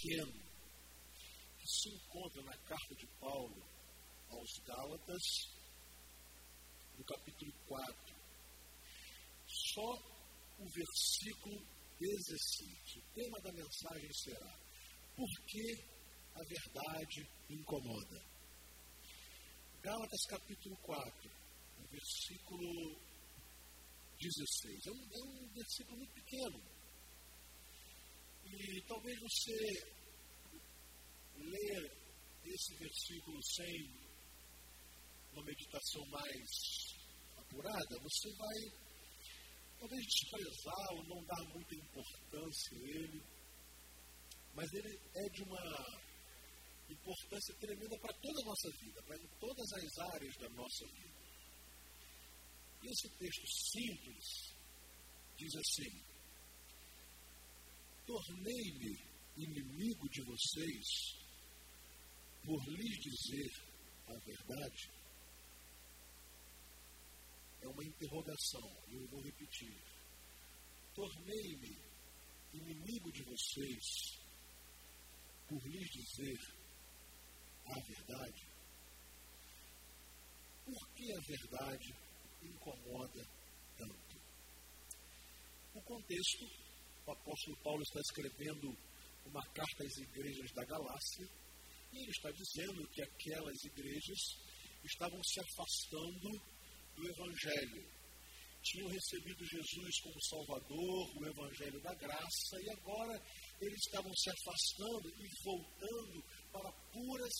pequeno que se encontra na carta de Paulo aos Gálatas, no capítulo 4. Só o versículo 16. O tema da mensagem será: Por que a verdade incomoda? Gálatas capítulo 4, versículo 16. É um, é um versículo muito pequeno. E talvez você ler esse versículo sem uma meditação mais apurada, você vai talvez desprezar ou não dar muita importância a ele, mas ele é de uma importância tremenda para toda a nossa vida, para todas as áreas da nossa vida. E esse texto simples diz assim: Tornei-me inimigo de vocês por lhes dizer a verdade. É uma interrogação, eu vou repetir. Tornei-me inimigo de vocês por lhes dizer a verdade. Por que a verdade incomoda tanto? O contexto, o apóstolo Paulo está escrevendo uma carta às igrejas da Galácia e ele está dizendo que aquelas igrejas estavam se afastando do Evangelho. Tinham recebido Jesus como Salvador, o Evangelho da graça, e agora eles estavam se afastando e voltando para puras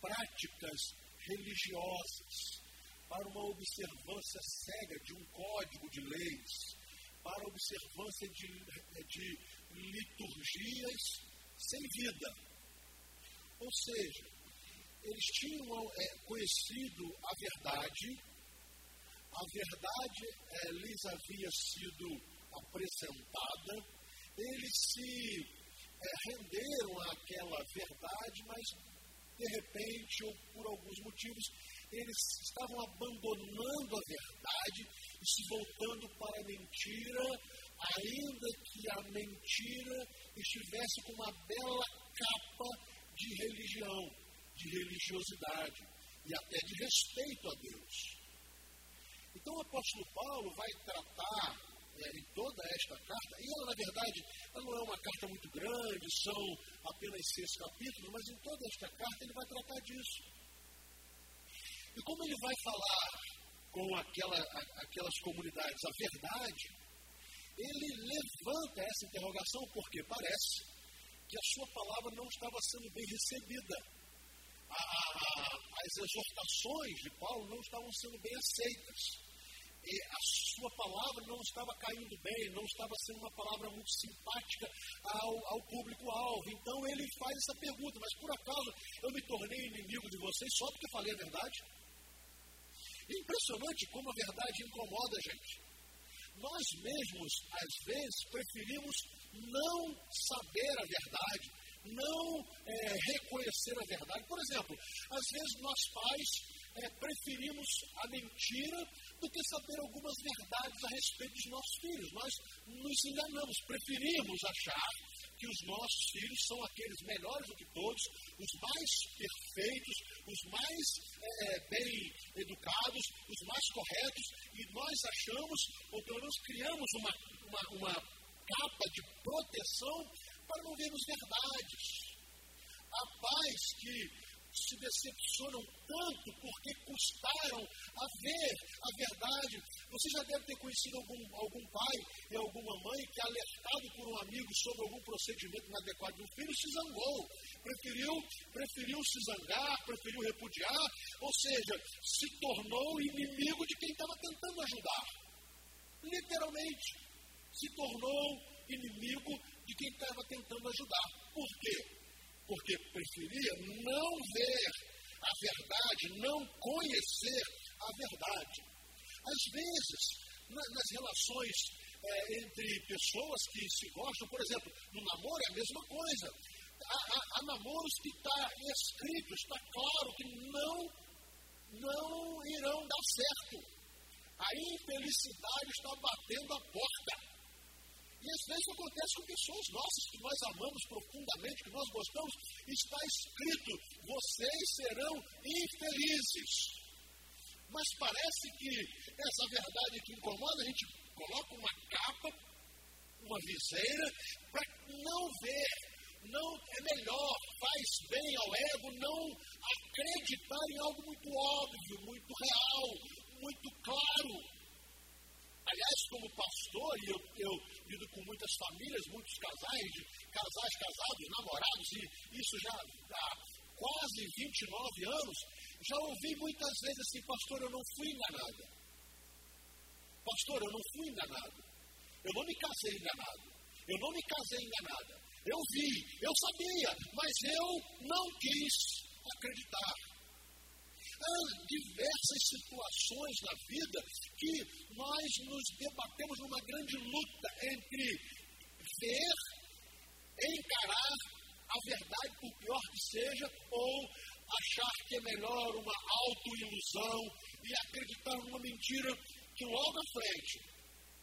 práticas religiosas, para uma observância cega de um código de leis, para a observância de, de liturgias sem vida. Ou seja, eles tinham é, conhecido a verdade, a verdade é, lhes havia sido apresentada, eles se é, renderam àquela verdade, mas de repente ou por alguns motivos eles estavam abandonando a verdade e se voltando para a mentira, ainda que a mentira estivesse com uma bela capa de religião, de religiosidade e até de respeito a Deus. Então o apóstolo Paulo vai tratar é, em toda esta carta, e ela, na verdade, ela não é uma carta muito grande, são apenas seis capítulos, mas em toda esta carta ele vai tratar disso. E como ele vai falar com aquela, aquelas comunidades a verdade, ele levanta essa interrogação porque parece que a sua palavra não estava sendo bem recebida. A, a, as exortações de Paulo não estavam sendo bem aceitas a sua palavra não estava caindo bem, não estava sendo uma palavra muito simpática ao, ao público-alvo. Então ele faz essa pergunta: mas por acaso eu me tornei inimigo de vocês só porque falei a verdade? Impressionante como a verdade incomoda a gente. Nós mesmos, às vezes, preferimos não saber a verdade, não é, reconhecer a verdade. Por exemplo, às vezes nós pais é, preferimos a mentira do que saber algumas verdades a respeito dos nossos filhos. Nós nos enganamos, preferimos achar que os nossos filhos são aqueles melhores do que todos, os mais perfeitos, os mais é, bem educados, os mais corretos, e nós achamos, ou pelo menos criamos uma, uma, uma capa de proteção para não vermos verdades. Há pais que se decepcionam tanto porque custaram a ver a verdade. Você já deve ter conhecido algum, algum pai e alguma mãe que, alertado por um amigo sobre algum procedimento inadequado do filho, se zangou. Preferiu, preferiu se zangar, preferiu repudiar, ou seja, se tornou inimigo de quem estava tentando ajudar. Literalmente, se tornou inimigo de quem estava tentando ajudar. Por quê? Porque preferia não ver a verdade, não conhecer a verdade. Às vezes, nas relações é, entre pessoas que se gostam, por exemplo, no namoro é a mesma coisa. Há, há, há namoros que está escrito, está claro que não, não irão dar certo. A infelicidade está batendo a porta. E às vezes acontece com pessoas nossas que nós amamos profundamente, que nós gostamos, está escrito: vocês serão infelizes. Mas parece que essa verdade que incomoda, a gente coloca uma capa, uma viseira, para não ver, não é melhor, faz bem ao ego não acreditar em algo muito óbvio, muito real, muito claro. Aliás, como pastor, e eu, eu lido com muitas famílias, muitos casais, casais casados, namorados, e isso já há quase 29 anos, já ouvi muitas vezes assim, pastor, eu não fui enganada. Pastor, eu não fui enganado. Eu não me casei enganado. Eu não me casei enganada. Eu vi, eu sabia, mas eu não quis acreditar. Há diversas situações na vida que nós nos debatemos numa grande luta entre ver, encarar a verdade, por pior que seja, ou achar que é melhor uma autoilusão e acreditar numa mentira que logo à frente,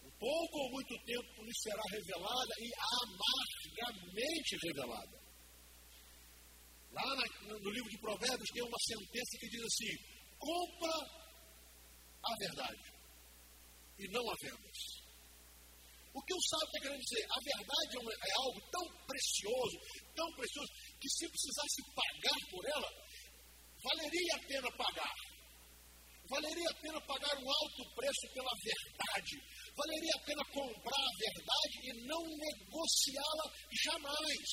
um pouco ou muito tempo, lhe será revelada e amargamente revelada. Lá no livro de Provérbios tem uma sentença que diz assim: compra a verdade e não a vendas. O que o sábio está querendo dizer? A verdade é, é algo tão precioso, tão precioso, que se precisasse pagar por ela, valeria a pena pagar. Valeria a pena pagar um alto preço pela verdade. Valeria a pena comprar a verdade e não negociá-la jamais.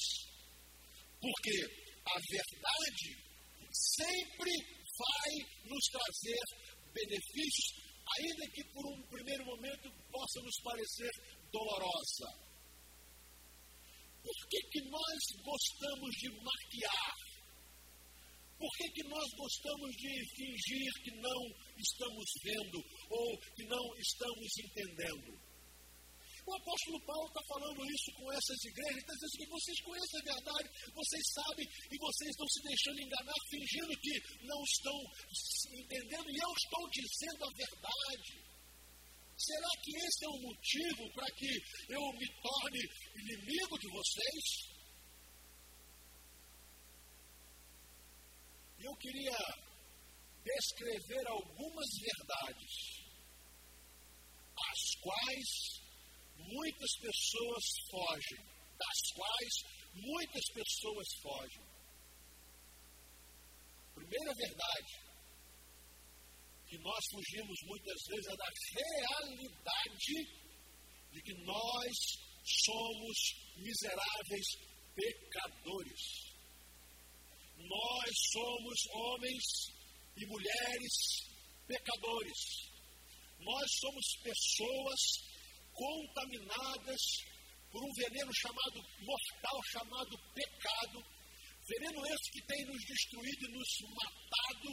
Por quê? A verdade sempre vai nos trazer benefícios, ainda que por um primeiro momento possa nos parecer dolorosa. Por que, que nós gostamos de maquiar? Por que, que nós gostamos de fingir que não estamos vendo ou que não estamos entendendo? O apóstolo Paulo está falando isso com essas igrejas, está dizendo que vocês conhecem a verdade, vocês sabem e vocês estão se deixando enganar, fingindo que não estão entendendo, e eu estou dizendo a verdade. Será que esse é o motivo para que eu me torne inimigo de vocês? Eu queria descrever algumas verdades, as quais muitas pessoas fogem, das quais muitas pessoas fogem. Primeira verdade, que nós fugimos muitas vezes é da realidade de que nós somos miseráveis pecadores. Nós somos homens e mulheres pecadores. Nós somos pessoas contaminadas por um veneno chamado mortal, chamado pecado. Veneno esse que tem nos destruído e nos matado,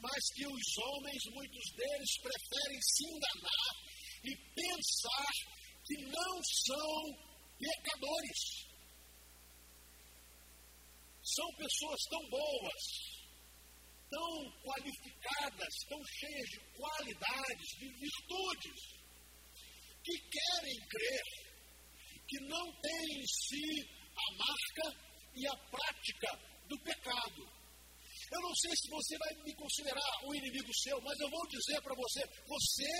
mas que os homens, muitos deles, preferem se enganar e pensar que não são pecadores. São pessoas tão boas, tão qualificadas, tão cheias de qualidades, de virtudes, que querem crer, que não têm em si a marca e a prática do pecado. Eu não sei se você vai me considerar um inimigo seu, mas eu vou dizer para você: você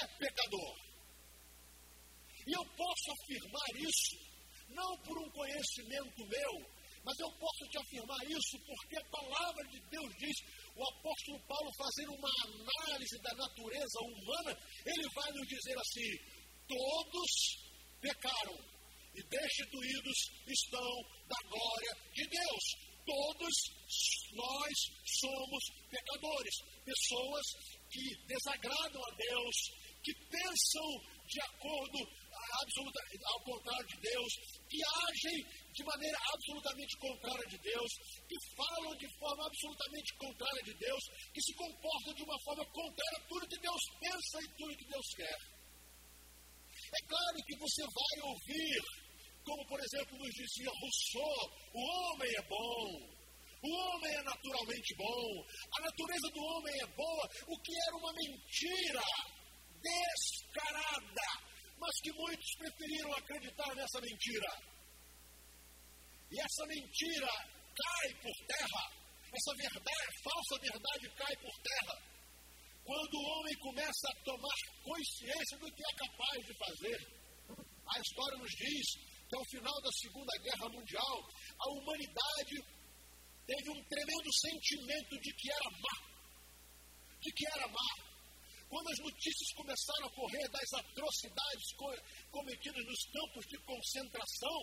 é pecador. E eu posso afirmar isso, não por um conhecimento meu, mas eu posso te afirmar isso porque a palavra de Deus diz, o apóstolo Paulo fazendo uma análise da natureza humana, ele vai nos dizer assim: todos pecaram e destituídos estão da glória de Deus. Todos nós somos pecadores, pessoas que desagradam a Deus, que pensam de acordo absoluta, ao contrário de Deus, que agem de maneira absolutamente contrária de Deus, que falam de forma absolutamente contrária de Deus, que se comportam de uma forma contrária a tudo que Deus pensa e tudo que Deus quer. É claro que você vai ouvir, como por exemplo nos dizia Rousseau, o homem é bom, o homem é naturalmente bom, a natureza do homem é boa, o que era uma mentira descarada, mas que muitos preferiram acreditar nessa mentira. E essa mentira cai por terra, essa verdade, falsa verdade cai por terra, quando o homem começa a tomar consciência do que é capaz de fazer. A história nos diz que ao final da Segunda Guerra Mundial, a humanidade teve um tremendo sentimento de que era má. De que era má. Quando as notícias começaram a correr das atrocidades cometidas nos campos de concentração,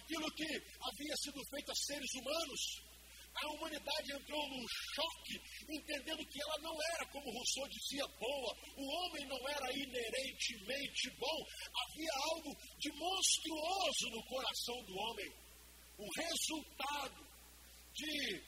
aquilo que havia sido feito a seres humanos, a humanidade entrou num choque, entendendo que ela não era, como Rousseau dizia, boa, o homem não era inerentemente bom, havia algo de monstruoso no coração do homem. O resultado de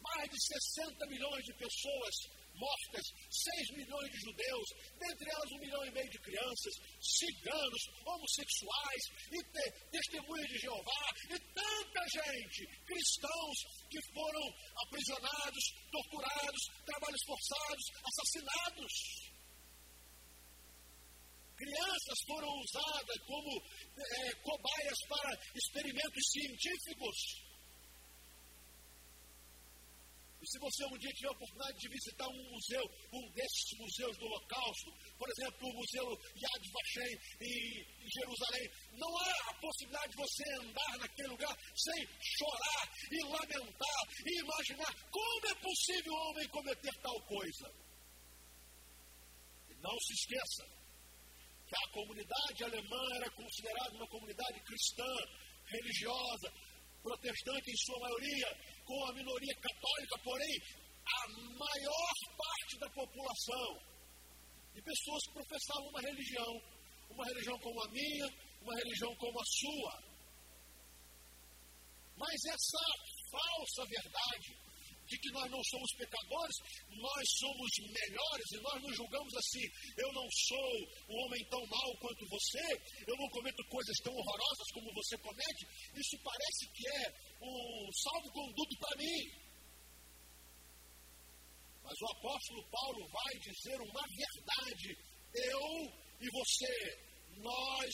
mais de 60 milhões de pessoas mortas, 6 milhões de judeus, dentre elas um milhão e meio de crianças, ciganos, homossexuais, e te, testemunhas de Jeová, e tanta gente, cristãos, que foram aprisionados, torturados, trabalhos forçados, assassinados. Crianças foram usadas como é, cobaias para experimentos científicos. Se você um dia tiver a oportunidade de visitar um museu, um desses museus do Holocausto, por exemplo, o Museu Yad Vashem em Jerusalém, não há a possibilidade de você andar naquele lugar sem chorar e lamentar e imaginar como é possível o homem cometer tal coisa. E não se esqueça que a comunidade alemã era considerada uma comunidade cristã, religiosa, protestante em sua maioria, com a minoria católica, porém, a maior parte da população, de pessoas que professavam uma religião, uma religião como a minha, uma religião como a sua. Mas essa falsa verdade de que nós não somos pecadores, nós somos melhores e nós nos julgamos assim. Eu não sou um homem tão mau quanto você, eu não cometo coisas tão horrorosas como você comete. Isso parece que é um salvo-conduto para mim. Mas o apóstolo Paulo vai dizer uma verdade. Eu e você, nós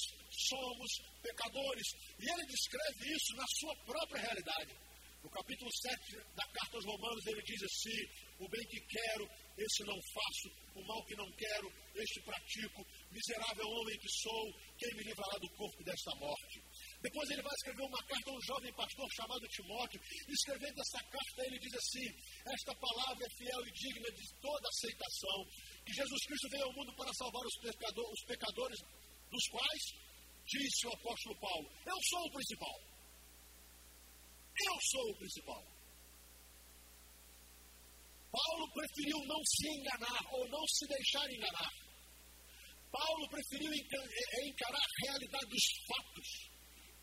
somos pecadores. E ele descreve isso na sua própria realidade. No capítulo 7 da carta aos Romanos, ele diz assim: O bem que quero, esse não faço, o mal que não quero, este pratico. Miserável homem que sou, quem me livrará do corpo desta morte? Depois ele vai escrever uma carta a um jovem pastor chamado Timóteo. Escrevendo essa carta, ele diz assim: Esta palavra é fiel e digna de toda aceitação. Que Jesus Cristo veio ao mundo para salvar os, pecador, os pecadores, dos quais, disse o apóstolo Paulo: Eu sou o principal. Eu sou o principal. Paulo preferiu não se enganar ou não se deixar enganar. Paulo preferiu é, encarar a realidade dos fatos.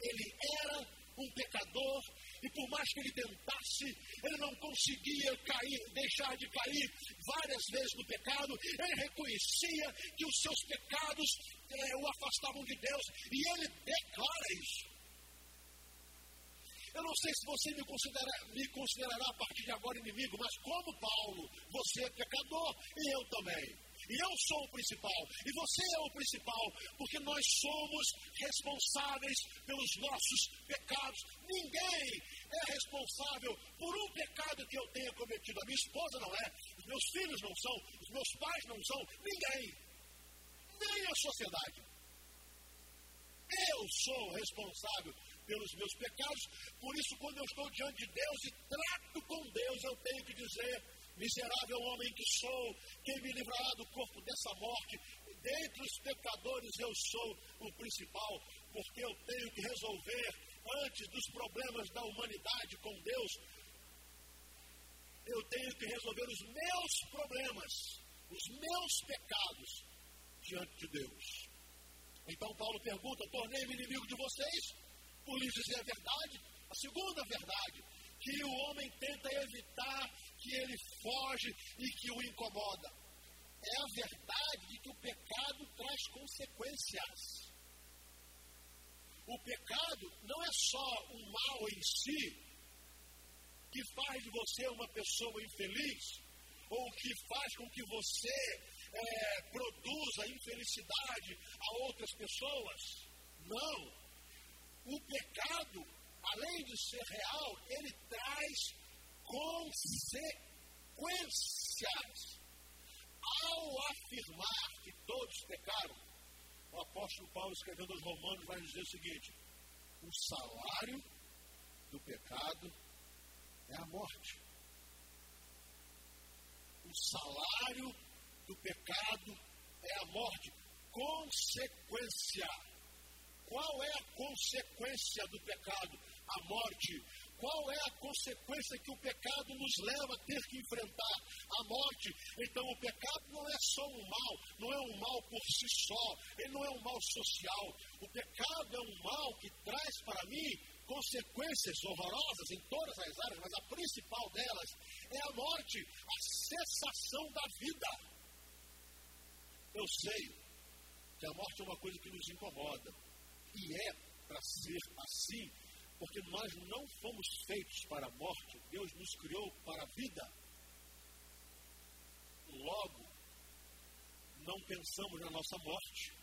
Ele era um pecador e por mais que ele tentasse, ele não conseguia cair, deixar de cair várias vezes no pecado. Ele reconhecia que os seus pecados é, o afastavam de Deus e ele declara isso. Eu não sei se você me, considera, me considerará a partir de agora inimigo, mas como Paulo, você é pecador e eu também. E eu sou o principal, e você é o principal, porque nós somos responsáveis pelos nossos pecados. Ninguém é responsável por um pecado que eu tenha cometido. A minha esposa não é, os meus filhos não são, os meus pais não são, ninguém. Nem a sociedade. Eu sou responsável pelos meus pecados. Por isso, quando eu estou diante de Deus e trato com Deus, eu tenho que dizer: miserável homem que sou, quem me livrará do corpo dessa morte? Dentre os pecadores, eu sou o principal, porque eu tenho que resolver antes dos problemas da humanidade com Deus. Eu tenho que resolver os meus problemas, os meus pecados diante de Deus. Então Paulo pergunta: tornei-me inimigo de vocês? Por lhes dizer a verdade. A segunda verdade, que o homem tenta evitar, que ele foge e que o incomoda. É a verdade de que o pecado traz consequências. O pecado não é só um mal em si, que faz de você uma pessoa infeliz, ou que faz com que você é, produza infelicidade a outras pessoas. Não. O pecado, além de ser real, ele traz consequências. Ao afirmar que todos pecaram, o apóstolo Paulo, escrevendo aos Romanos, vai dizer o seguinte: o salário do pecado é a morte. O salário do pecado é a morte. Consequência. Qual é a consequência do pecado? A morte. Qual é a consequência que o pecado nos leva a ter que enfrentar? A morte. Então, o pecado não é só um mal, não é um mal por si só, ele não é um mal social. O pecado é um mal que traz para mim consequências horrorosas em todas as áreas, mas a principal delas é a morte, a cessação da vida. Eu sei que a morte é uma coisa que nos incomoda, e é para ser assim, porque nós não fomos feitos para a morte, Deus nos criou para a vida. Logo, não pensamos na nossa morte.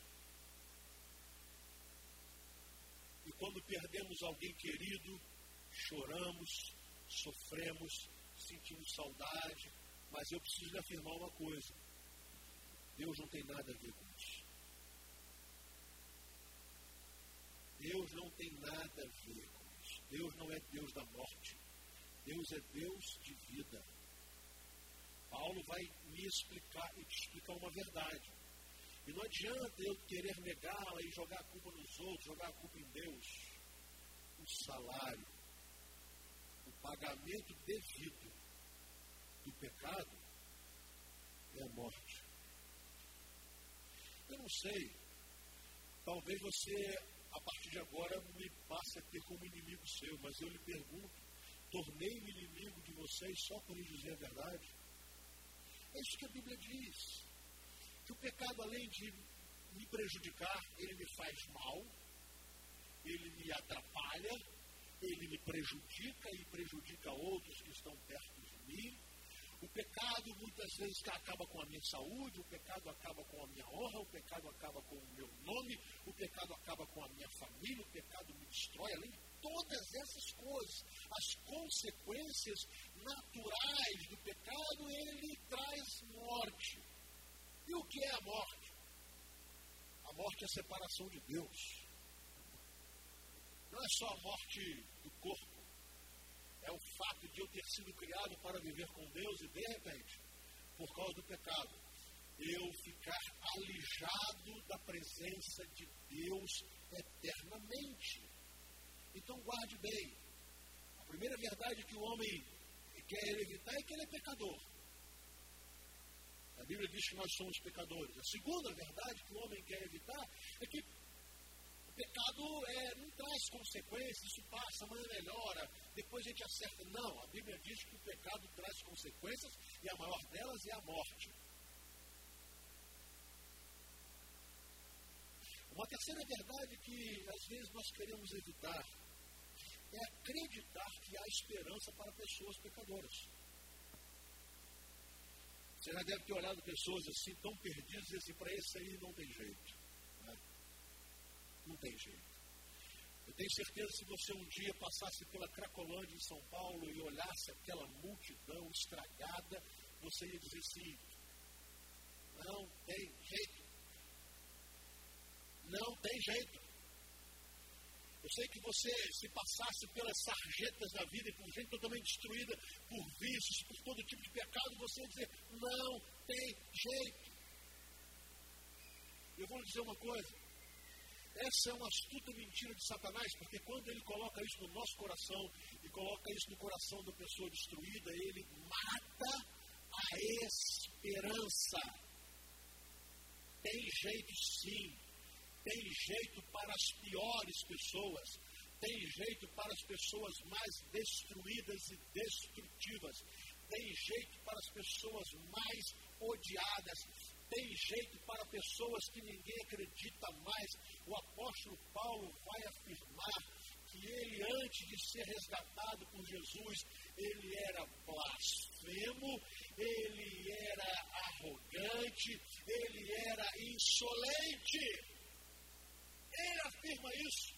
E quando perdemos alguém querido, choramos, sofremos, sentimos saudade. Mas eu preciso lhe afirmar uma coisa: Deus não tem nada a ver com isso. Deus não tem nada a ver com isso. Deus não é Deus da morte. Deus é Deus de vida. Paulo vai me explicar e te explicar uma verdade. E não adianta eu querer negá-la e jogar a culpa nos outros, jogar a culpa em Deus. O salário, o pagamento devido do pecado é a morte. Eu não sei, talvez você, a partir de agora, me passe a ter como inimigo seu, mas eu lhe pergunto, tornei-me inimigo de vocês só por lhe dizer a verdade? É isso que a Bíblia diz que o pecado, além de me prejudicar, ele me faz mal, ele me atrapalha, ele me prejudica e prejudica outros que estão perto de mim. O pecado muitas vezes acaba com a minha saúde, o pecado acaba com a minha honra, o pecado acaba com o meu nome, o pecado acaba com a minha família, o pecado me destrói, além de todas essas coisas, as consequências naturais do pecado, ele traz morte. E o que é a morte? A morte é a separação de Deus. Não é só a morte do corpo. É o fato de eu ter sido criado para viver com Deus e, de repente, por causa do pecado, eu ficar alijado da presença de Deus eternamente. Então, guarde bem. A primeira verdade que o homem quer evitar é que ele é pecador. A Bíblia diz que nós somos pecadores. A segunda verdade que o homem quer evitar é que pecado é, não traz consequências, isso passa, amanhã melhora, depois a gente acerta. Não, a Bíblia diz que o pecado traz consequências e a maior delas é a morte. Uma terceira verdade que às vezes nós queremos evitar é acreditar que há esperança para pessoas pecadoras. Você já deve ter olhado pessoas assim, tão perdidas, e assim, para esse aí não tem jeito. Não tem jeito. Eu tenho certeza que se você um dia passasse pela Cracolândia em São Paulo e olhasse aquela multidão estragada, você ia dizer assim, não tem jeito. Não tem jeito. Eu sei que você, se passasse pelas sarjetas da vida, com gente totalmente destruída por vícios, por todo tipo de pecado, você ia dizer: não tem jeito. Eu vou lhe dizer uma coisa. Essa é uma astuta mentira de Satanás, porque quando ele coloca isso no nosso coração e coloca isso no coração da pessoa destruída, ele mata a esperança. Tem jeito sim, tem jeito para as piores pessoas, tem jeito para as pessoas mais destruídas e destrutivas, tem jeito para as pessoas mais odiadas, tem jeito para pessoas que ninguém acredita mais. O apóstolo Paulo vai afirmar que ele, antes de ser resgatado por Jesus, ele era blasfemo, ele era arrogante, ele era insolente. Ele afirma isso.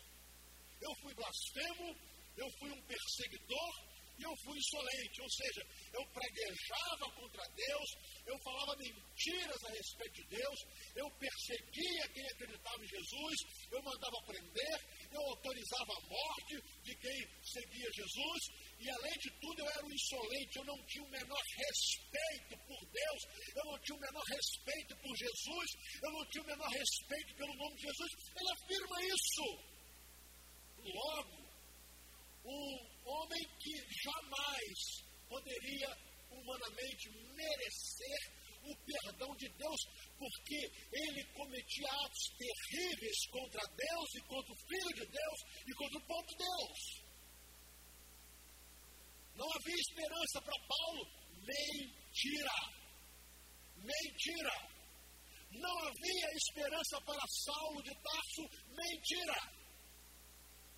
Eu fui blasfemo, eu fui um perseguidor, e eu fui insolente, ou seja, eu praguejava contra Deus, eu falava mentiras a respeito de Deus, eu perseguia quem acreditava em Jesus, eu mandava prender, eu autorizava a morte de quem seguia Jesus, e além de tudo eu era um insolente, eu não tinha o menor respeito por Deus, eu não tinha o menor respeito por Jesus, eu não tinha o menor respeito pelo nome de Jesus. Ele afirma isso. Logo, um homem que jamais poderia humanamente merecer o perdão de Deus, porque ele cometia atos terríveis contra Deus e contra o Filho de Deus e contra o povo de Deus. Não havia esperança para Paulo? Mentira! Mentira! Não havia esperança para Saulo de Tarso? Mentira!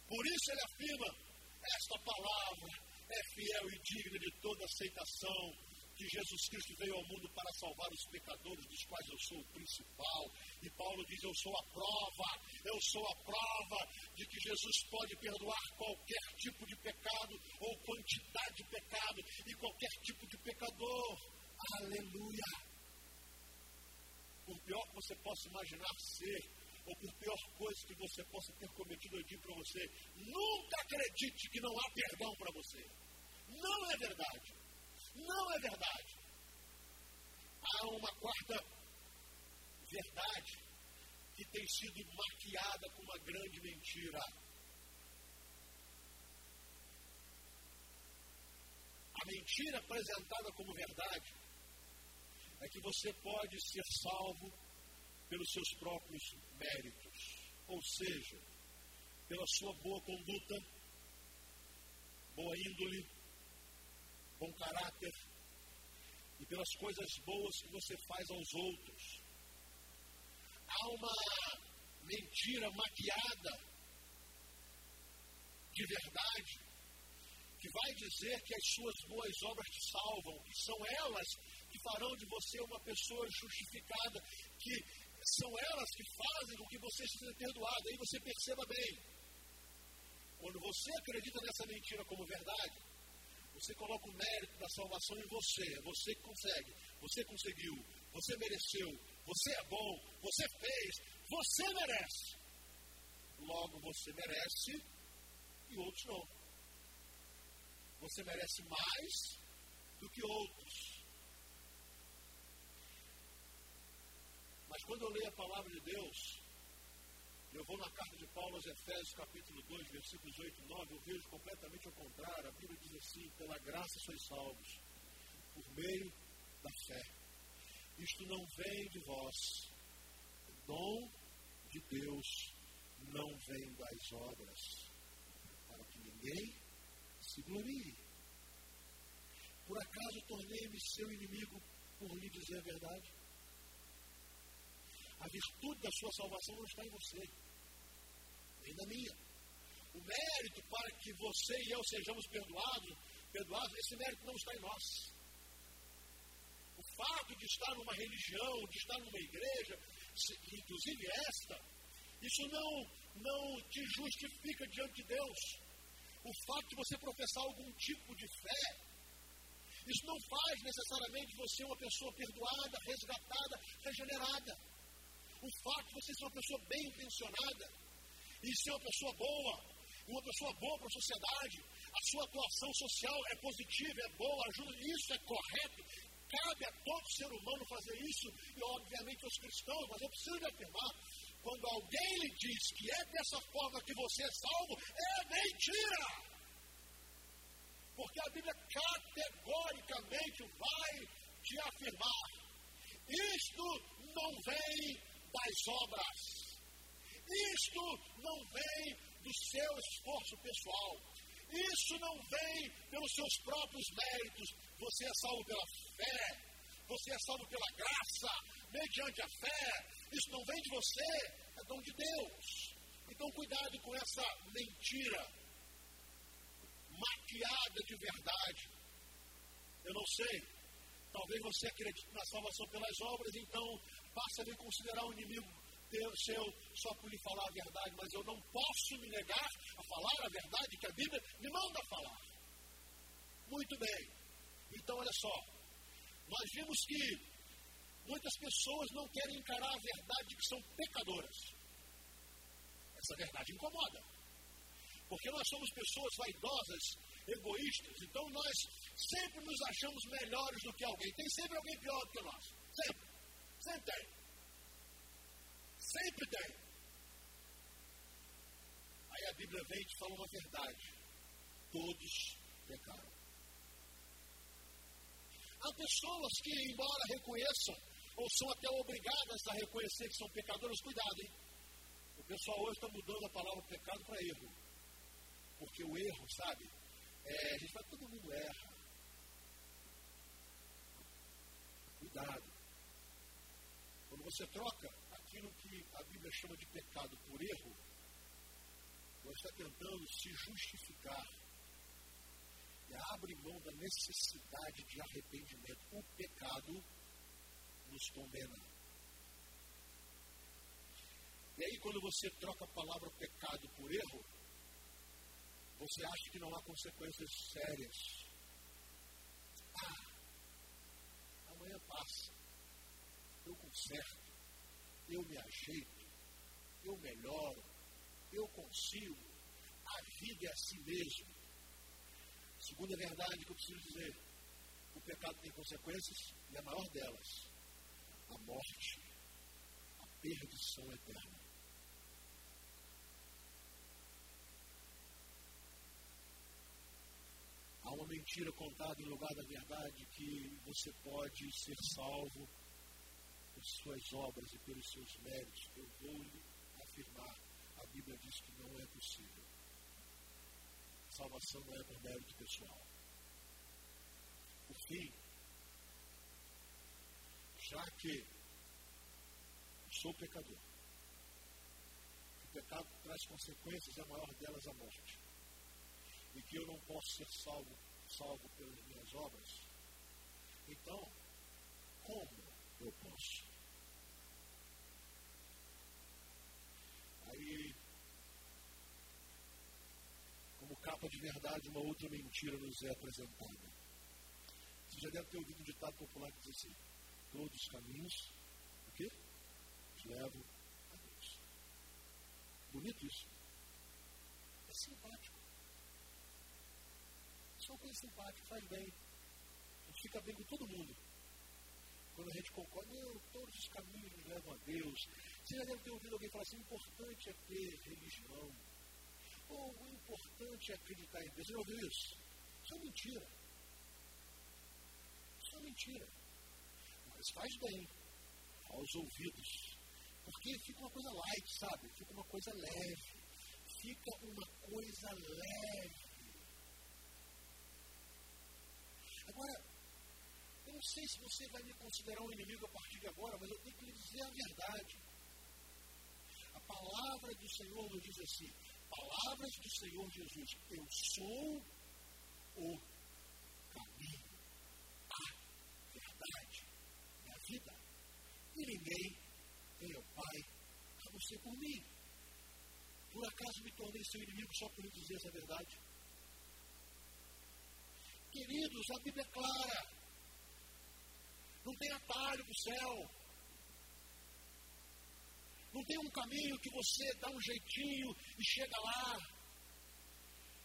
Por isso ele afirma: esta palavra é fiel e digna de toda aceitação. Que Jesus Cristo veio ao mundo para salvar os pecadores, dos quais eu sou o principal. E Paulo diz: Eu sou a prova, eu sou a prova de que Jesus pode perdoar qualquer tipo de pecado ou quantidade de pecado e qualquer tipo de pecador. Aleluia! Por pior que você possa imaginar ser, ou por pior coisa que você possa ter cometido, eu digo para você: nunca acredite que não há perdão para você. Não é verdade. Não é verdade. Há uma quarta verdade que tem sido maquiada com uma grande mentira. A mentira apresentada como verdade é que você pode ser salvo pelos seus próprios méritos, ou seja, pela sua boa conduta, boa índole, bom caráter e pelas coisas boas que você faz aos outros. Há uma mentira maquiada de verdade que vai dizer que as suas boas obras te salvam, e são elas que farão de você uma pessoa justificada, que são elas que fazem com que você seja perdoado. Aí você perceba bem. Quando você acredita nessa mentira como verdade, você coloca o mérito da salvação em você. É você que consegue. Você conseguiu. Você mereceu. Você é bom. Você fez. Você merece. Logo você merece e outros não. Você merece mais do que outros. Mas quando eu leio a palavra de Deus, eu vou na carta de Paulo aos Efésios, capítulo 2, versículos 8 e 9, eu vejo completamente ao contrário. A Bíblia diz assim: pela graça sois salvos, por meio da fé. Isto não vem de vós, o dom de Deus não vem das obras, para que ninguém se glorie. Por acaso tornei-me seu inimigo por lhe dizer a verdade? A virtude da sua salvação não está em você, nem na minha. O mérito para que você e eu sejamos perdoados, perdoados, esse mérito não está em nós. O fato de estar numa religião, de estar numa igreja, inclusive esta, isso não, não te justifica diante de Deus. O fato de você professar algum tipo de fé, isso não faz necessariamente você uma pessoa perdoada, resgatada, regenerada o fato de você ser uma pessoa bem intencionada e ser uma pessoa boa, uma pessoa boa para a sociedade, a sua atuação social é positiva, é boa, ajuda, isso é correto. Cabe a todo ser humano fazer isso, e obviamente aos cristãos, mas eu preciso afirmar: quando alguém lhe diz que é dessa forma que você é salvo, é mentira! Porque a Bíblia categoricamente vai te afirmar: isto não vem das obras. Isto não vem do seu esforço pessoal. Isso não vem pelos seus próprios méritos. Você é salvo pela fé. Você é salvo pela graça, mediante a fé. Isso não vem de você, é dom de Deus. Então, cuidado com essa mentira maquiada de verdade. Eu não sei. Talvez você acredite na salvação pelas obras, então passa a me considerar um inimigo seu só por lhe falar a verdade, mas eu não posso me negar a falar a verdade que a Bíblia me manda falar. Muito bem. Então, olha só. Nós vimos que muitas pessoas não querem encarar a verdade de que são pecadoras. Essa verdade incomoda. Porque nós somos pessoas vaidosas, egoístas, então nós sempre nos achamos melhores do que alguém. Tem sempre alguém pior do que nós. Sempre. Sempre tem. Sempre tem. Aí a Bíblia vem e te fala uma verdade. Todos pecaram. Há pessoas que, embora reconheçam, ou são até obrigadas a reconhecer que são pecadoras, cuidado, hein? O pessoal hoje está mudando a palavra pecado para erro. Porque o erro, sabe? É, a gente fala, todo mundo erra. Cuidado. Quando você troca aquilo que a Bíblia chama de pecado por erro, você está tentando se justificar e abre mão da necessidade de arrependimento. O pecado nos condena. E aí, quando você troca a palavra pecado por erro, você acha que não há consequências sérias. Ah, amanhã passa. Eu conserto. Eu me ajeito. Eu melhoro. Eu consigo. A vida é assim mesmo. Segunda verdade que eu preciso dizer: o pecado tem consequências e a maior delas, a morte, a perdição eterna. Há uma mentira contada em lugar da verdade que você pode ser salvo por suas obras e pelos seus méritos. Eu vou lhe afirmar, a Bíblia diz que não é possível salvação não é por mérito pessoal. Por fim, já que sou pecador, o pecado traz consequências, a maior delas a morte, e que eu não posso ser salvo, salvo pelas minhas obras, então, como eu posso? Aí como capa de verdade, uma outra mentira nos é apresentada. Você já deve ter ouvido um ditado popular que diz assim: todos os caminhos, o quê? Os levam a Deus. Bonito isso. É simpático. Só coisa simpática, faz bem. Fica bem com todo mundo. Quando a gente concorda, não, todos os caminhos levam a Deus. Você já deve ter ouvido alguém falar assim: o importante é ter religião o importante é acreditar em Deus. Você já ouviu isso? Isso é mentira. Isso é mentira. Mas faz bem aos ouvidos. Porque fica uma coisa light, sabe? Fica uma coisa leve. Fica uma coisa leve. Agora, não sei se você vai me considerar um inimigo a partir de agora, mas eu tenho que lhe dizer a verdade. A palavra do Senhor nos diz assim: palavras do Senhor Jesus: Eu sou o caminho, a verdade e a vida. E ninguém vem ao Pai a ser por mim. Por acaso me tornei seu inimigo só por lhe dizer essa verdade? Queridos, a Bíblia é clara. Não tem atalho para o céu. Não tem um caminho que você dá um jeitinho e chega lá.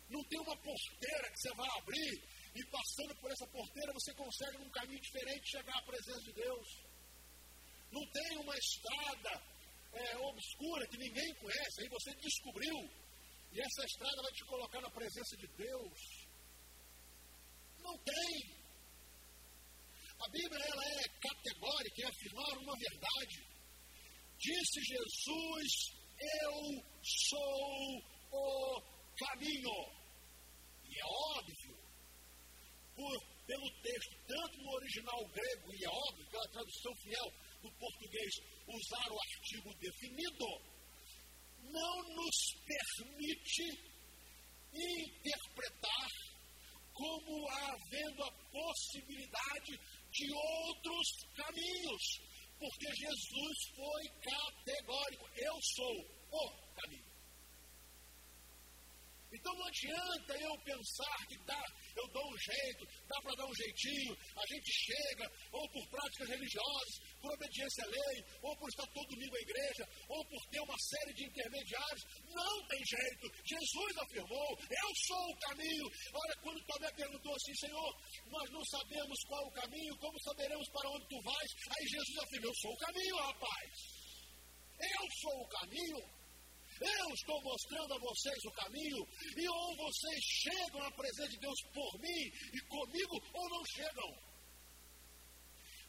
Não tem uma porteira que você vai abrir e passando por essa porteira você consegue num caminho diferente chegar à presença de Deus. Não tem uma estrada é, obscura que ninguém conhece, aí você descobriu e essa estrada vai te colocar na presença de Deus. Não tem. A Bíblia ela é categórica em afirmar uma verdade. Disse Jesus: Eu sou o caminho. E é óbvio, por, pelo texto, tanto no original grego, e é óbvio pela tradução fiel do português, usar o artigo definido, não nos permite interpretar como havendo a possibilidade de outros caminhos, porque Jesus foi categórico: eu sou o caminho. Então não adianta eu pensar que dá, eu dou um jeito, dá para dar um jeitinho, a gente chega, ou por práticas religiosas, por obediência à lei, ou por estar todo domingo à igreja, ou por ter uma série de intermediários. Não tem jeito. Jesus afirmou: Eu sou o caminho. Olha, quando Tomé perguntou assim, Senhor, nós não sabemos qual o caminho, como saberemos para onde tu vais? Aí Jesus afirmou: Eu sou o caminho, rapaz. Eu sou o caminho. Eu estou mostrando a vocês o caminho, e ou vocês chegam à presença de Deus por mim e comigo, ou não chegam.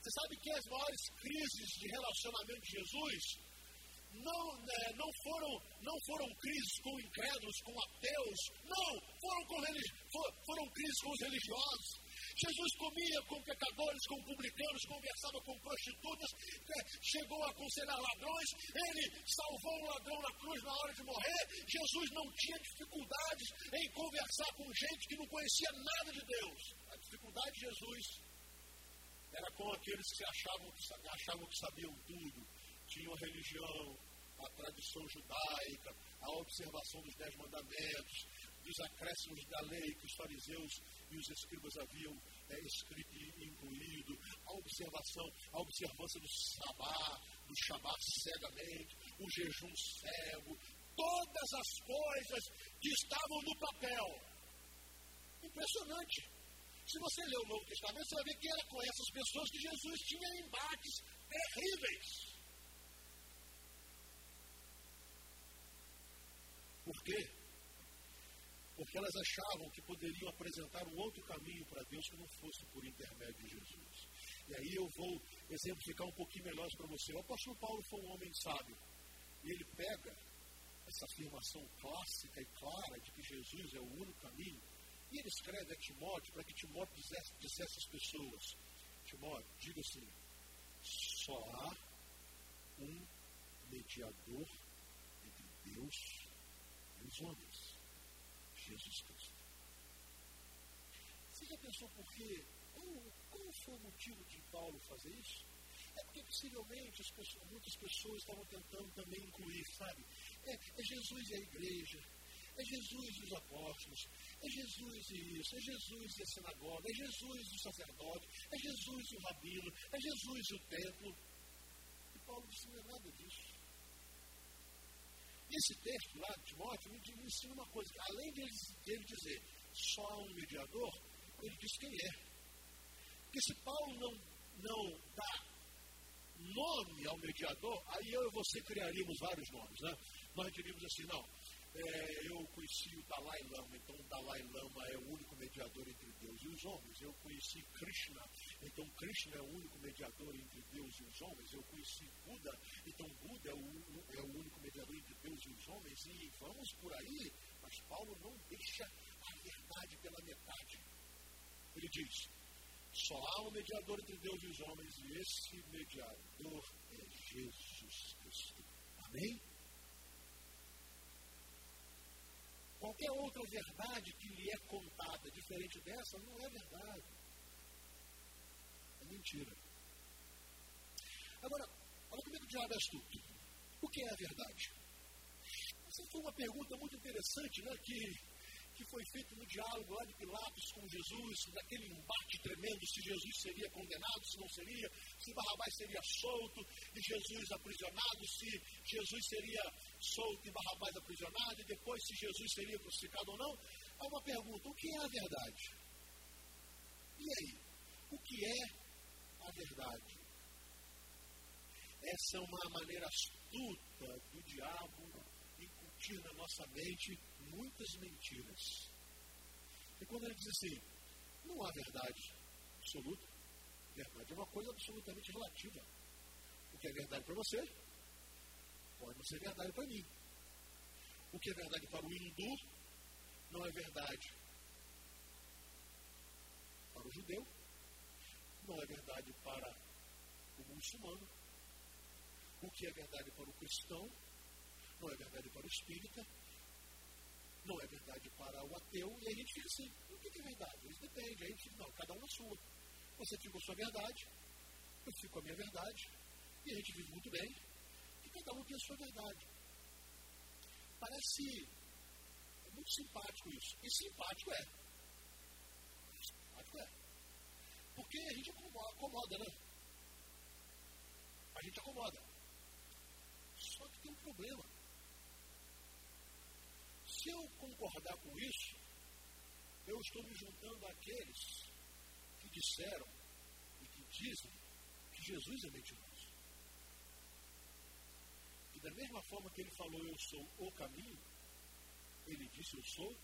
Você sabe que as maiores crises de relacionamento de Jesus não, né, não, foram, não foram crises com incrédulos, com ateus, não, foram, com for, foram crises com os religiosos. Jesus comia com pecadores, com publicanos, conversava com prostitutas, é, chegou a aconselhar ladrões, ele salvou um ladrão na cruz na hora de morrer. Jesus não tinha dificuldades em conversar com gente que não conhecia nada de Deus. A dificuldade de Jesus era com aqueles que achavam que, achavam que sabiam tudo, tinham a religião, a tradição judaica, a observação dos dez mandamentos, dos acréscimos da lei que os fariseus e os escribas haviam é, escrito e incluído, a observação, a observância do sabá, do shabá cegamente, o jejum cego, todas as coisas que estavam no papel. Impressionante. Se você ler o Novo Testamento, você vai ver que era com essas pessoas que Jesus tinha embates terríveis. Por quê? Porque elas achavam que poderiam apresentar um outro caminho para Deus que não fosse por intermédio de Jesus. E aí eu vou exemplificar um pouquinho melhor para você. O apóstolo Paulo foi um homem sábio, e ele pega essa afirmação clássica e clara de que Jesus é o único caminho, e ele escreve a Timóteo para que Timóteo dissesse, dissesse às pessoas: Timóteo, diga assim, só há um mediador entre Deus e os homens Jesus Cristo. Você já pensou por quê? Qual, foi o motivo de Paulo fazer isso? É porque possivelmente pessoas, muitas pessoas estavam tentando também incluir, sabe? É, é, Jesus e a igreja, é Jesus e os apóstolos, é Jesus e isso, é Jesus e a sinagoga, é Jesus e o sacerdote, é Jesus e o rabino, é Jesus e o templo. E Paulo disse: não é nada disso. Esse texto lá de Timóteo me ensina uma coisa, além de ele dizer só há um mediador, ele diz quem é. Porque se Paulo não, não dá nome ao mediador, aí eu e você criaríamos vários nomes, né? Nós diríamos assim, não, é, eu conheci o Dalai Lama, então o Dalai Lama é o único mediador entre Deus e os homens. Eu conheci Krishna, então Krishna é o único mediador entre Deus e os homens. Eu conheci Buda, então Buda é o, é o único mediador entre Deus e os homens. E vamos por aí, mas Paulo não deixa a verdade pela metade. Ele diz: só há um mediador entre Deus e os homens, e esse mediador é Jesus Cristo. Amém? Qualquer outra verdade que lhe é contada diferente dessa não é verdade. É mentira. Agora, olha como é o diabo é astuto. O que é a verdade? Essa foi uma pergunta muito interessante, né? Que que foi feito no diálogo lá de Pilatos com Jesus, naquele embate tremendo se Jesus seria condenado, se não seria, se Barrabás seria solto e Jesus aprisionado, se Jesus seria solto e Barrabás aprisionado, e depois se Jesus seria crucificado ou não. Há uma pergunta: o que é a verdade? E aí? O que é a verdade? Essa é uma maneira astuta do diabo incutir na nossa mente muitas mentiras. E quando ele diz assim, não há verdade absoluta, verdade é uma coisa absolutamente relativa. O que é verdade para você, pode não ser verdade para mim. O que é verdade para o hindu, não é verdade para o judeu, não é verdade para o muçulmano. O que é verdade para o cristão, não é verdade para o espírita, não é verdade para o ateu, e a gente fica assim, o que é verdade? Isso depende, a gente não, cada um na sua. Você fica com a sua verdade, eu fico com a minha verdade, e a gente vive muito bem, cada um tem a sua verdade. Parece é muito simpático isso. E simpático é. Simpático é. Porque a gente acomoda, né? A gente acomoda. Só que tem um problema. Se eu concordar com isso, eu estou me juntando àqueles que disseram e que dizem que Jesus é mentiroso. Da mesma forma que ele falou, eu sou o caminho, ele disse, eu sou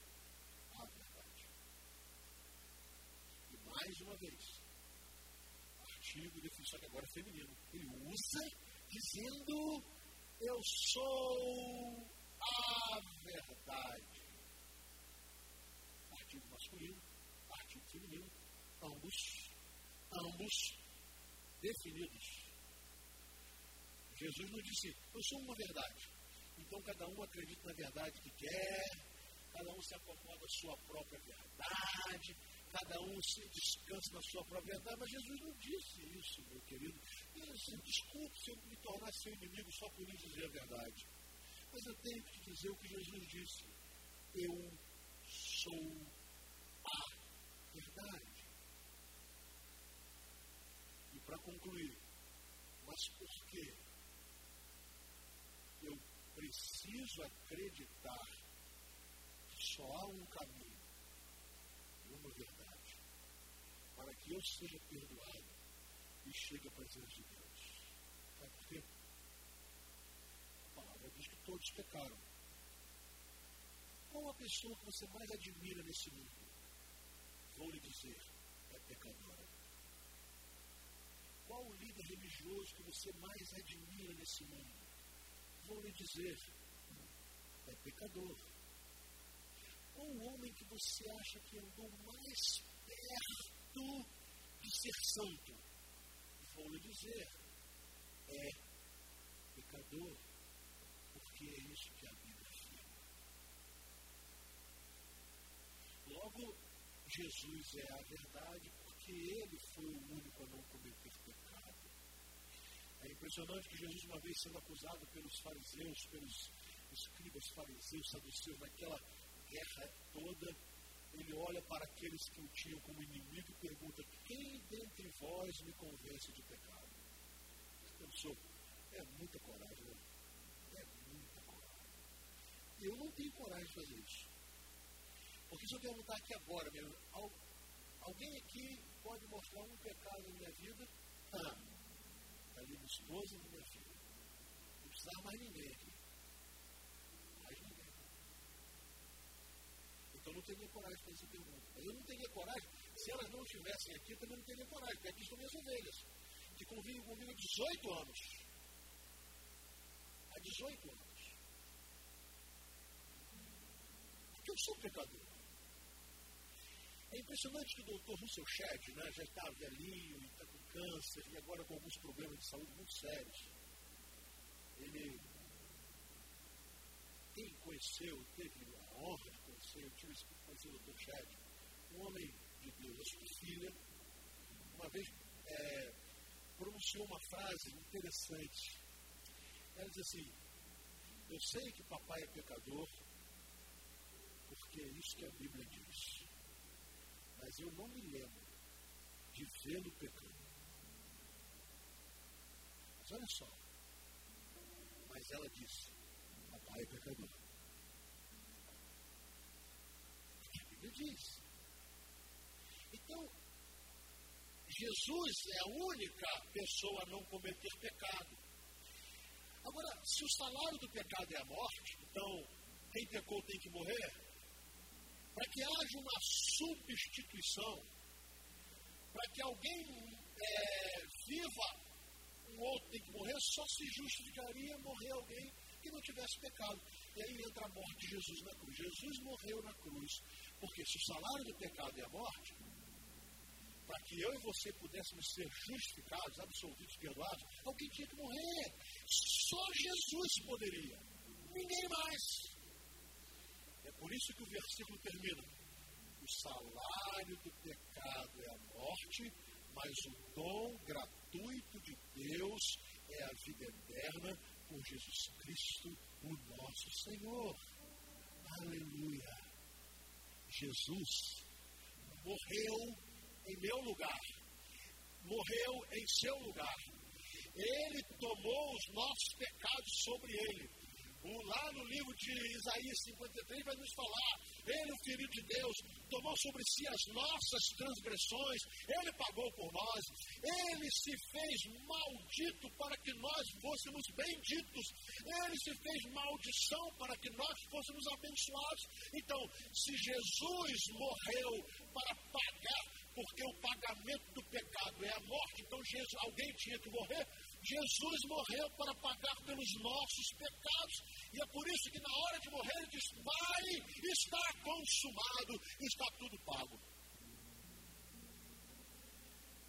a verdade. E mais uma vez, artigo de definição que agora é feminino. Ele usa dizendo, eu sou a verdade. Artigo masculino, artigo feminino, ambos, ambos definidos. Jesus não disse, eu sou uma verdade. Então cada um acredita na verdade que quer, cada um se acomoda à sua própria verdade, cada um se descansa na sua própria verdade. Mas Jesus não disse isso, meu querido. Desculpe se eu me tornar seu inimigo só por lhe dizer a verdade. Mas eu tenho que dizer o que Jesus disse. Eu sou a verdade. E para concluir, mas por quê? Preciso acreditar que só há um caminho e uma verdade para que eu seja perdoado e chegue à presença de Deus. Sabe por quê? diz que todos pecaram. Qual a pessoa que você mais admira nesse mundo? Vou lhe dizer, é pecadora. Qual o líder religioso que você mais admira nesse mundo? Vou lhe dizer, é pecador. Qual o homem que você acha que andou mais perto de ser santo? Vou lhe dizer, é pecador porque é isso que a Bíblia afirma. Logo, Jesus é a verdade porque ele foi o único a não cometer pecado. É impressionante que Jesus, uma vez sendo acusado pelos fariseus, pelos escribas fariseus, saduceus, naquela guerra toda, ele olha para aqueles que o tinham como inimigo e pergunta: Quem dentre vós me convence de pecado? Você pensou? É muita coragem, né? Eu não tenho coragem de fazer isso. Porque se eu perguntar aqui agora, meu, alguém aqui pode mostrar um pecado na minha vida? Ah, ali minha esposa e minha filha. Não precisava mais ninguém aqui. Mais ninguém. Então eu não teria coragem fazer essa pergunta. Mas eu não teria coragem, se elas não estivessem aqui, eu também não teria coragem, porque aqui estão minhas ovelhas, que convivem comigo há 18 anos. Há 18 anos. porque eu sou pecador. É impressionante que o doutor Russell Shedd né, já está velhinho e está com câncer e agora com alguns problemas de saúde muito sérios. Ele, quem conheceu, teve a honra de conhecer, eu tive esse conhecer o doutor Shedd, um homem de Deus. A sua filha, uma vez, é, pronunciou uma frase interessante. Ela diz assim: Eu sei que papai é pecador, porque é isso que a Bíblia diz. Mas eu não me lembro de vê-lo pecando. Olha só. Mas ela disse: Papai é pecador. A Bíblia diz. Então, Jesus é a única pessoa a não cometer pecado. Agora, se o salário do pecado é a morte, então quem pecou tem que morrer? para que haja uma substituição, para que alguém é, viva, outro tem que morrer, só se justificaria morrer alguém que não tivesse pecado. E aí entra a morte de Jesus na cruz. Jesus morreu na cruz, porque se o salário do pecado é a morte, para que eu e você pudéssemos ser justificados, absolvidos, perdoados, alguém tinha que morrer. Só Jesus poderia. Ninguém mais. É por isso que o versículo termina. O salário do pecado é a morte, mas o dom gratuito de Deus é a vida eterna por Jesus Cristo, o nosso Senhor. Aleluia. Jesus morreu em meu lugar, morreu em seu lugar. Ele tomou os nossos pecados sobre ele lá no livro de Isaías 53 vai nos falar: Ele, o Filho de Deus, tomou sobre si as nossas transgressões, Ele pagou por nós, Ele se fez maldito para que nós fôssemos benditos, Ele se fez maldição para que nós fôssemos abençoados. Então, se Jesus morreu para pagar, porque o pagamento do pecado é a morte, então Jesus, alguém tinha que morrer, Jesus morreu para pagar pelos nossos pecados. E é por isso que na hora de morrer ele diz: Pai, está consumado, está tudo pago.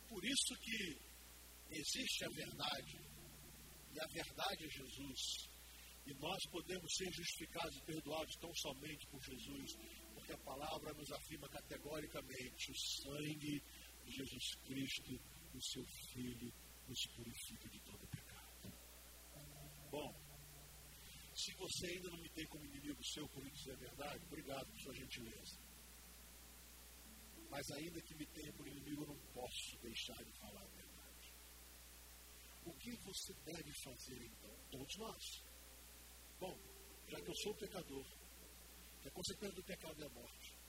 Por isso que existe a verdade, e a verdade é Jesus. E nós podemos ser justificados e perdoados tão somente por Jesus, porque a palavra nos afirma categoricamente: o sangue de Jesus Cristo, o seu Filho, nos purifica de todo pecado. Bom, se você ainda não me tem como inimigo seu por dizer a verdade, obrigado por sua gentileza. Mas ainda que me tenha por inimigo, eu não posso deixar de falar a verdade. O que você deve fazer então? Todos nós. Bom, já que eu sou pecador, que a consequência do pecado é a morte,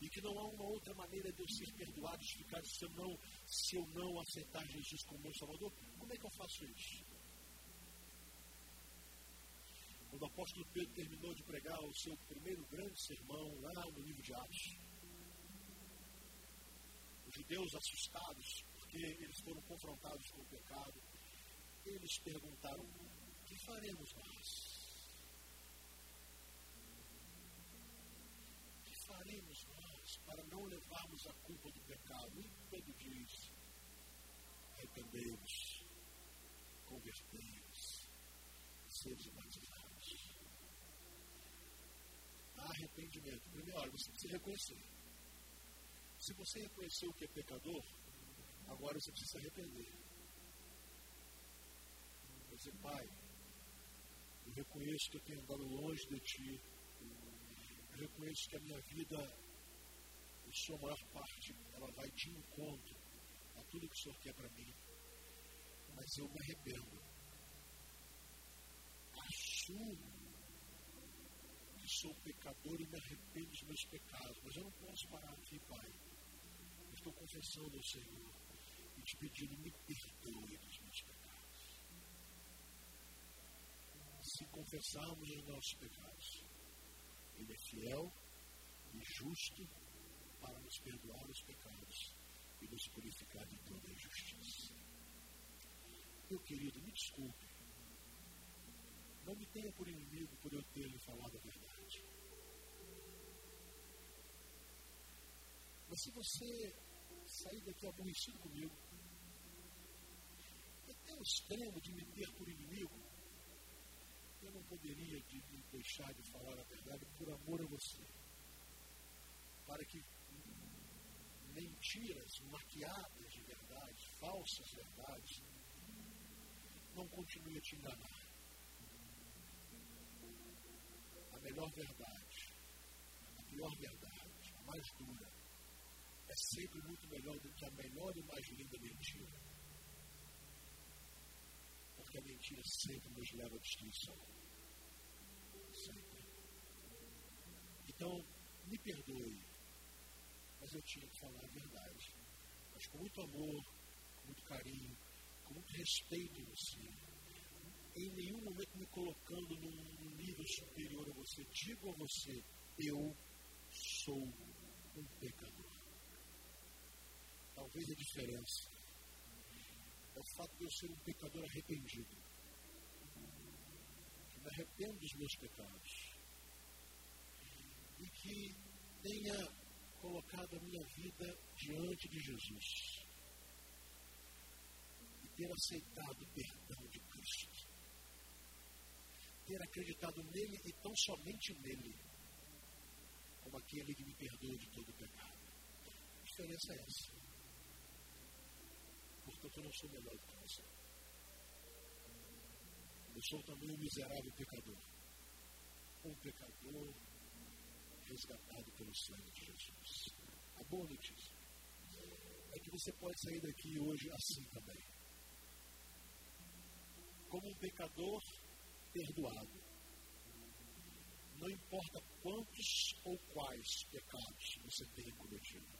e que não há uma outra maneira de eu ser perdoado, justificado, se eu não, se eu não aceitar Jesus como meu Salvador, como é que eu faço isso? Quando o apóstolo Pedro terminou de pregar o seu primeiro grande sermão lá no livro de Atos, os judeus assustados, porque eles foram confrontados com o pecado, eles perguntaram: o que faremos nós? O que faremos nós para não levarmos a culpa do pecado? E Pedro diz: arrependei-vos, convertei-vos, sede batizados arrependimento. Primeiro, você precisa reconhecer. Se você reconheceu que é pecador, agora você precisa se arrepender. Você, Pai, eu reconheço que eu tenho andado longe de Ti. Eu reconheço que a minha vida, em sua maior parte, ela vai de encontro a tudo que o Senhor quer para mim. Mas eu me arrependo. Assumo sou pecador e me arrependo dos meus pecados, mas eu não posso parar aqui, Pai. Eu estou confessando ao Senhor e te pedindo, me perdoe dos meus pecados. Se confessarmos os nossos pecados, Ele é fiel e justo para nos perdoar os pecados e nos purificar de toda injustiça. Meu querido, me desculpe. Não me tenha por inimigo por eu ter lhe falado a verdade. Mas se você sair daqui aborrecido comigo, até o extremo de me ter por inimigo, eu não poderia de deixar de falar a verdade por amor a você. Para que mentiras maquiadas de verdade, falsas verdades, não continuem a te enganar. A melhor verdade, a pior verdade, a mais dura, é sempre muito melhor do que a melhor e mais linda mentira. Porque a mentira sempre nos leva à destruição. Sempre. Então, me perdoe, mas eu tinha que falar a verdade. Mas com muito amor, com muito carinho, com muito respeito em você. Em nenhum momento me colocando num nível superior a você. Digo a você, eu sou um pecador. Talvez a diferença é o fato de eu ser um pecador arrependido. Que me arrependo dos meus pecados. E que tenha colocado a minha vida diante de Jesus. E ter aceitado o perdão de Cristo. Ter acreditado nele e tão somente nele. como aquele que me perdoa de todo pecado. A diferença é essa. Portanto, eu não sou melhor do que você. Eu sou também um miserável pecador. Um pecador resgatado pelo sangue de Jesus. A boa notícia é que você pode sair daqui hoje assim também. Como um pecador perdoado. Não importa quantos ou quais pecados você tenha cometido.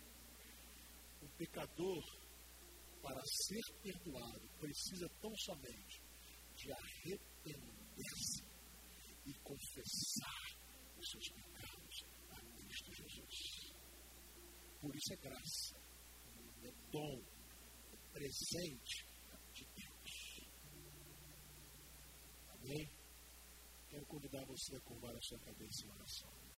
Um pecador, para ser perdoado, precisa tão somente de arrepender-se e confessar os seus pecados Cristo Jesus. Por isso é graça, é dom, é presente de Deus. Amém? Quero convidar você a curvar a sua cabeça em oração.